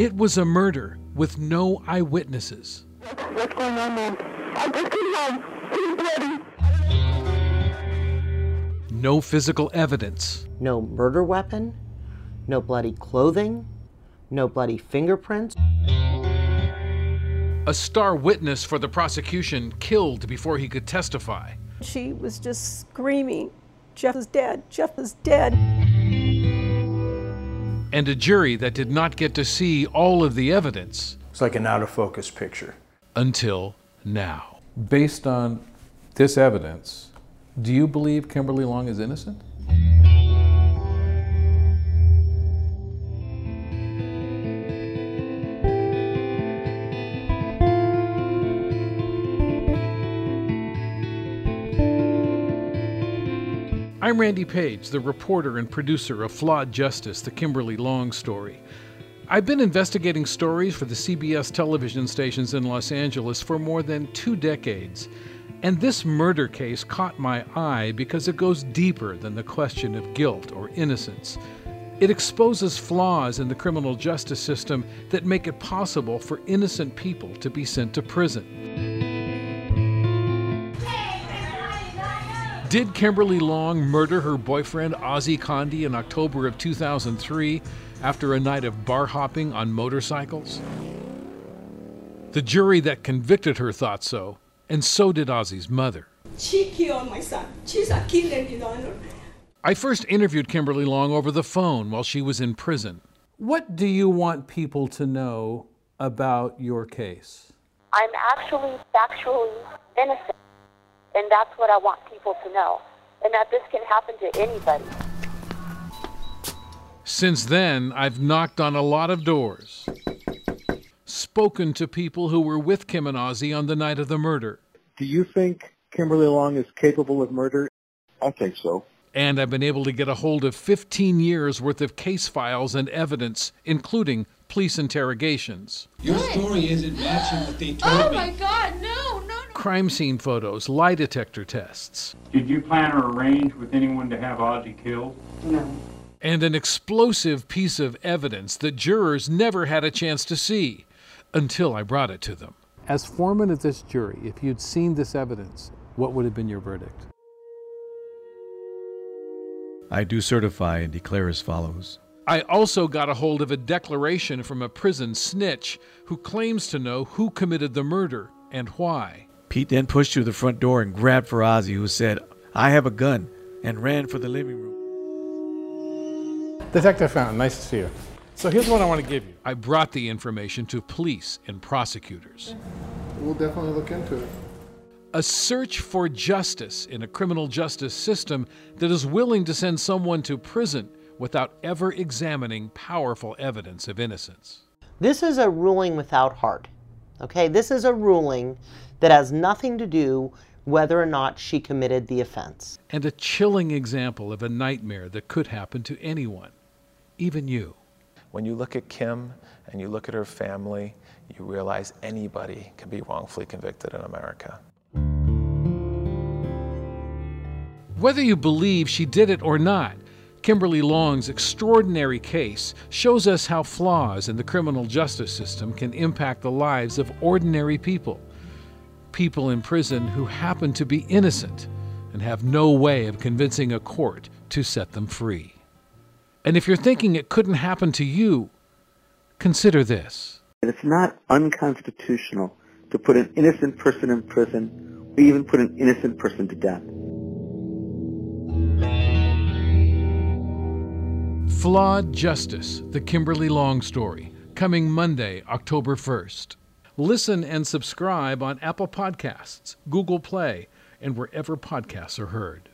It was a murder with no eyewitnesses. What's going on, man? I just came home. He's bloody. No physical evidence. No murder weapon, no bloody clothing, no bloody fingerprints. A star witness for the prosecution killed before he could testify. She was just screaming, Jeff is dead, Jeff is dead. And a jury that did not get to see all of the evidence It's like an out of focus picture. until now. Based on this evidence, do you believe Kimberly Long is innocent? I'm Randy Paige, the reporter and producer of Flawed Justice, the Kimberly Long story. I've been investigating stories for the CBS television stations in Los Angeles for more than two decades. And this murder case caught my eye because it goes deeper than the question of guilt or innocence. It exposes flaws in the criminal justice system that make it possible for innocent people to be sent to prison. Did Kimberly Long murder her boyfriend Ozzy Conde in October of 2003 after a night of bar hopping on motorcycles? The jury that convicted her thought so, and so did Ozzy's mother. She killed my son. She's a killer, you know. I first interviewed Kimberly Long over the phone while she was in prison. What do you want people to know about your case? I'm actually factually innocent. And that's what I want people to know. And that this can happen to anybody. Since then, I've knocked on a lot of doors, spoken to people who were with Kim and Ozzie on the night of the murder, Do you think Kimberly Long is capable of murder? I think so. and I've been able to get a hold of 15 years worth of case files and evidence, including police interrogations, Your story isn't matching what they told oh me. Oh my God. Crime scene photos, lie detector tests, Did you plan or arrange with anyone to have Ozzie killed? No. And an explosive piece of evidence that jurors never had a chance to see until I brought it to them. As foreman of this jury, if you'd seen this evidence, what would have been your verdict? I do certify and declare as follows. I also got a hold of a declaration from a prison snitch who claims to know who committed the murder and why. Pete then pushed through the front door and grabbed for Ozzy, who said, I have a gun, and ran for the living room. Detective Fountain, nice to see you. So here's what I want to give you. I brought the information to police and prosecutors. We'll definitely look into it. A search for justice in a criminal justice system that is willing to send someone to prison without ever examining powerful evidence of innocence. This is a ruling without heart. Okay, this is a ruling that has nothing to do whether or not she committed the offense. And a chilling example of a nightmare that could happen to anyone, even you. When you look at Kim and you look at her family, you realize anybody can be wrongfully convicted in America. Whether you believe she did it or not, Kimberly Long's extraordinary case shows us how flaws in the criminal justice system can impact the lives of ordinary people. People in prison who happen to be innocent and have no way of convincing a court to set them free. And if you're thinking it couldn't happen to you, consider this. It's not unconstitutional to put an innocent person in prison or even put an innocent person to death. Flawed Justice, the Kimberly Long story, coming Monday, October 1st. Listen and subscribe on Apple Podcasts, Google Play, and wherever podcasts are heard.